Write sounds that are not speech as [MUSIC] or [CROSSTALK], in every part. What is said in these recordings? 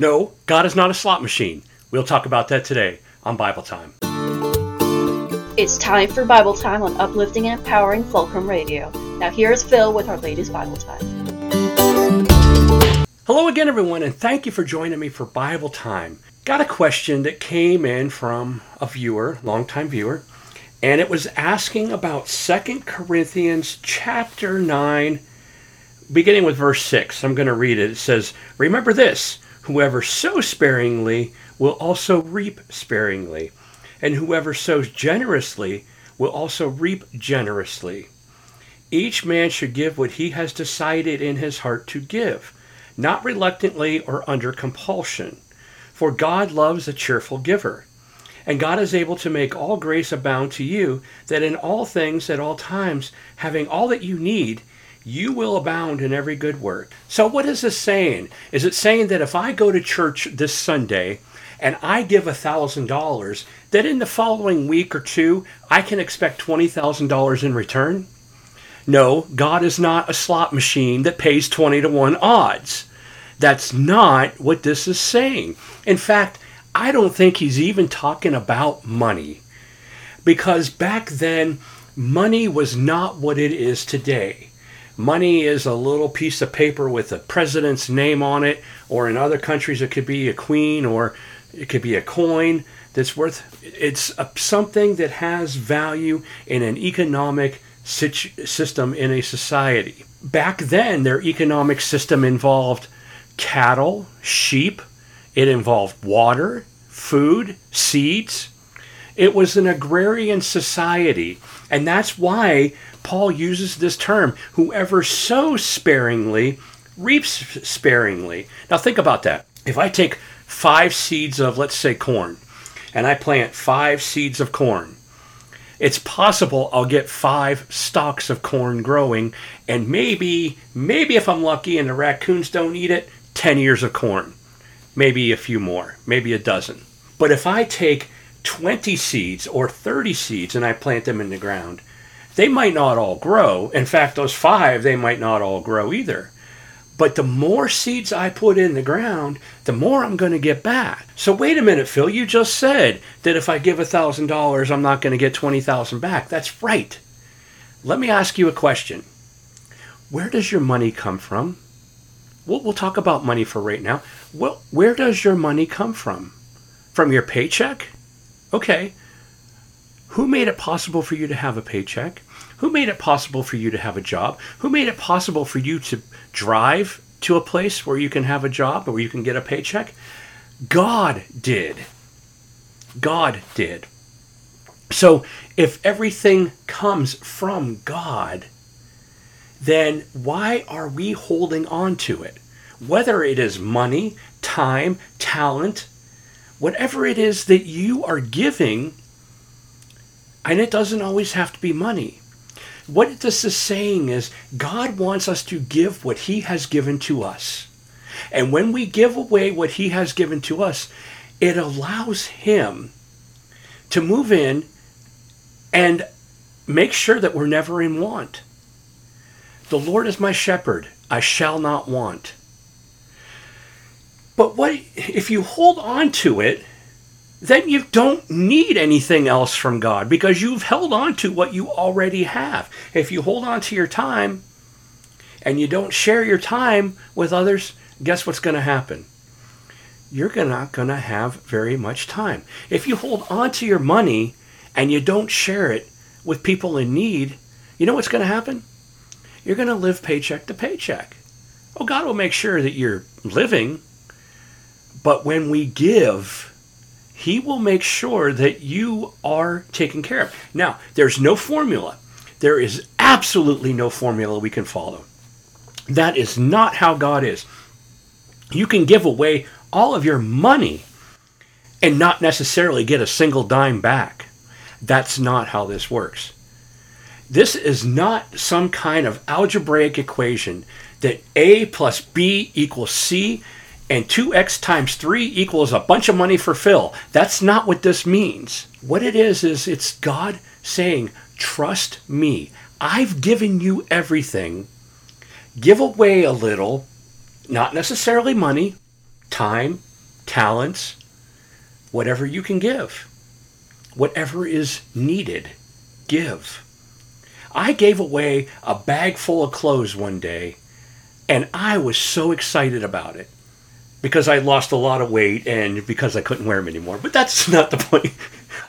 No, God is not a slot machine. We'll talk about that today on Bible Time. It's time for Bible Time on uplifting and empowering Fulcrum Radio. Now, here's Phil with our latest Bible Time. Hello again, everyone, and thank you for joining me for Bible Time. Got a question that came in from a viewer, longtime viewer, and it was asking about Second Corinthians chapter 9, beginning with verse 6. I'm going to read it. It says, Remember this whoever sows sparingly will also reap sparingly and whoever sows generously will also reap generously. Each man should give what he has decided in his heart to give, not reluctantly or under compulsion. For God loves a cheerful giver. And God is able to make all grace abound to you, that in all things, at all times, having all that you need, you will abound in every good work. So, what is this saying? Is it saying that if I go to church this Sunday and I give $1,000, that in the following week or two, I can expect $20,000 in return? No, God is not a slot machine that pays 20 to 1 odds. That's not what this is saying. In fact, I don't think he's even talking about money. Because back then, money was not what it is today. Money is a little piece of paper with a president's name on it, or in other countries, it could be a queen or it could be a coin that's worth it's a, something that has value in an economic situ- system in a society. Back then their economic system involved cattle sheep. It involved water food seeds it was an agrarian society and that's why paul uses this term whoever sows sparingly reaps sparingly now think about that if i take five seeds of, let's say, corn, and I plant five seeds of corn, it's possible I'll get five stalks of corn growing, and maybe, maybe if I'm lucky and the raccoons don't eat it, 10 ears of corn. Maybe a few more, maybe a dozen. But if I take 20 seeds or 30 seeds and I plant them in the ground, they might not all grow. In fact, those five, they might not all grow either. But the more seeds I put in the ground, the more I'm going to get back. So wait a minute, Phil. You just said that if I give $1,000, I'm not going to get 20000 back. That's right. Let me ask you a question. Where does your money come from? We'll, we'll talk about money for right now. Well, where does your money come from? From your paycheck? Okay. Who made it possible for you to have a paycheck? Who made it possible for you to have a job? Who made it possible for you to drive to a place where you can have a job or where you can get a paycheck? God did. God did. So if everything comes from God, then why are we holding on to it? Whether it is money, time, talent, whatever it is that you are giving, and it doesn't always have to be money. What this is saying is God wants us to give what He has given to us. And when we give away what He has given to us, it allows Him to move in and make sure that we're never in want. The Lord is my shepherd, I shall not want. But what if you hold on to it then you don't need anything else from God because you've held on to what you already have. If you hold on to your time and you don't share your time with others, guess what's going to happen? You're not going to have very much time. If you hold on to your money and you don't share it with people in need, you know what's going to happen? You're going to live paycheck to paycheck. Oh, God will make sure that you're living, but when we give, he will make sure that you are taken care of. Now, there's no formula. There is absolutely no formula we can follow. That is not how God is. You can give away all of your money and not necessarily get a single dime back. That's not how this works. This is not some kind of algebraic equation that A plus B equals C and 2x times 3 equals a bunch of money for Phil. That's not what this means. What it is, is it's God saying, Trust me. I've given you everything. Give away a little, not necessarily money, time, talents, whatever you can give, whatever is needed, give. I gave away a bag full of clothes one day, and I was so excited about it because I lost a lot of weight and because I couldn't wear them anymore. But that's [LAUGHS] not the point.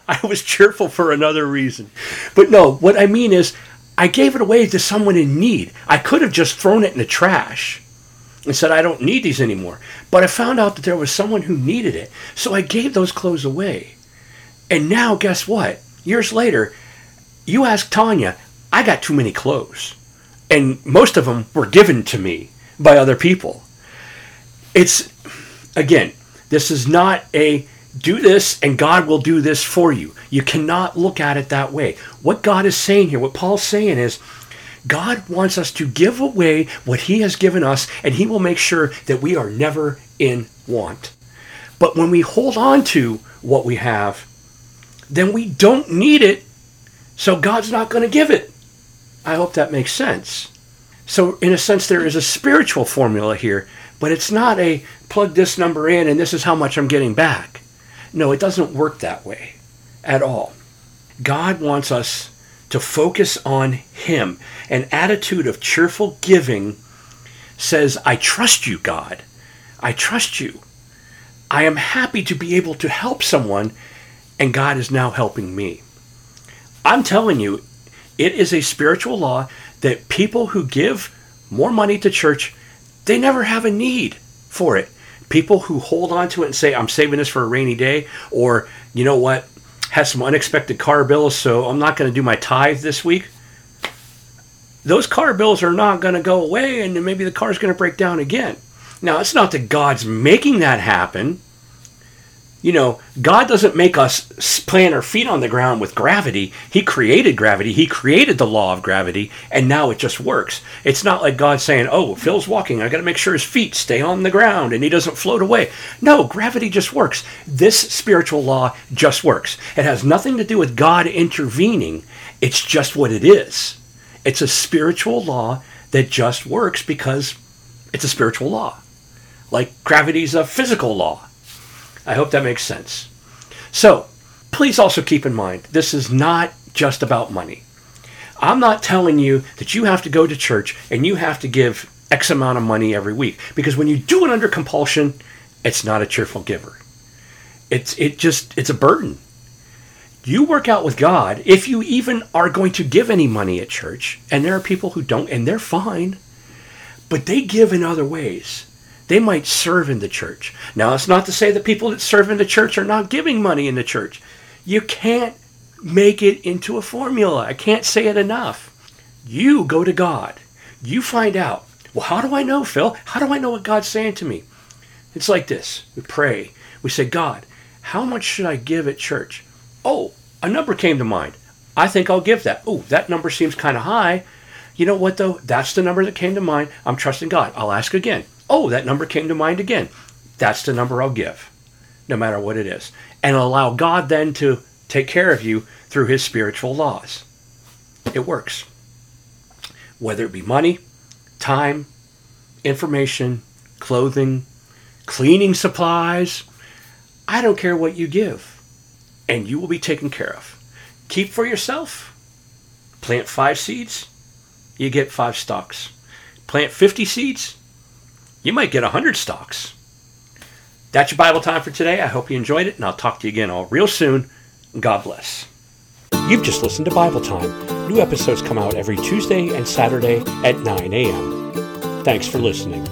I was cheerful for another reason. But no, what I mean is, I gave it away to someone in need. I could have just thrown it in the trash and said, I don't need these anymore. But I found out that there was someone who needed it. So I gave those clothes away. And now, guess what? Years later, you ask Tanya, I got too many clothes. And most of them were given to me by other people. It's, again, this is not a do this and God will do this for you. You cannot look at it that way. What God is saying here, what Paul's saying is, God wants us to give away what He has given us, and He will make sure that we are never in want. But when we hold on to what we have, then we don't need it, so God's not going to give it. I hope that makes sense. So, in a sense, there is a spiritual formula here, but it's not a plug this number in and this is how much I'm getting back. No, it doesn't work that way at all. God wants us to focus on Him. An attitude of cheerful giving says, I trust you, God. I trust you. I am happy to be able to help someone, and God is now helping me. I'm telling you, it is a spiritual law that people who give more money to church, they never have a need for it. People who hold on to it and say, I'm saving this for a rainy day, or, you know what, has some unexpected car bills, so I'm not going to do my tithe this week. Those car bills are not going to go away, and maybe the car's going to break down again. Now, it's not that God's making that happen. You know, God doesn't make us plant our feet on the ground with gravity. He created gravity. He created the law of gravity, and now it just works. It's not like God saying, "Oh, Phil's walking. I got to make sure his feet stay on the ground and he doesn't float away." No, gravity just works. This spiritual law just works. It has nothing to do with God intervening. It's just what it is. It's a spiritual law that just works because it's a spiritual law. Like gravity's a physical law I hope that makes sense. So, please also keep in mind this is not just about money. I'm not telling you that you have to go to church and you have to give X amount of money every week because when you do it under compulsion, it's not a cheerful giver. It's it just it's a burden. You work out with God if you even are going to give any money at church, and there are people who don't, and they're fine, but they give in other ways they might serve in the church. Now, it's not to say that people that serve in the church are not giving money in the church. You can't make it into a formula. I can't say it enough. You go to God. You find out. Well, how do I know, Phil? How do I know what God's saying to me? It's like this. We pray. We say, God, how much should I give at church? Oh, a number came to mind. I think I'll give that. Oh, that number seems kind of high. You know what, though? That's the number that came to mind. I'm trusting God. I'll ask again. Oh, that number came to mind again. That's the number I'll give, no matter what it is. And allow God then to take care of you through his spiritual laws. It works. Whether it be money, time, information, clothing, cleaning supplies, I don't care what you give, and you will be taken care of. Keep for yourself. Plant five seeds, you get five stalks. Plant 50 seeds, you might get 100 stalks. That's your Bible time for today. I hope you enjoyed it, and I'll talk to you again all real soon. God bless. You've just listened to Bible Time. New episodes come out every Tuesday and Saturday at 9 a.m. Thanks for listening.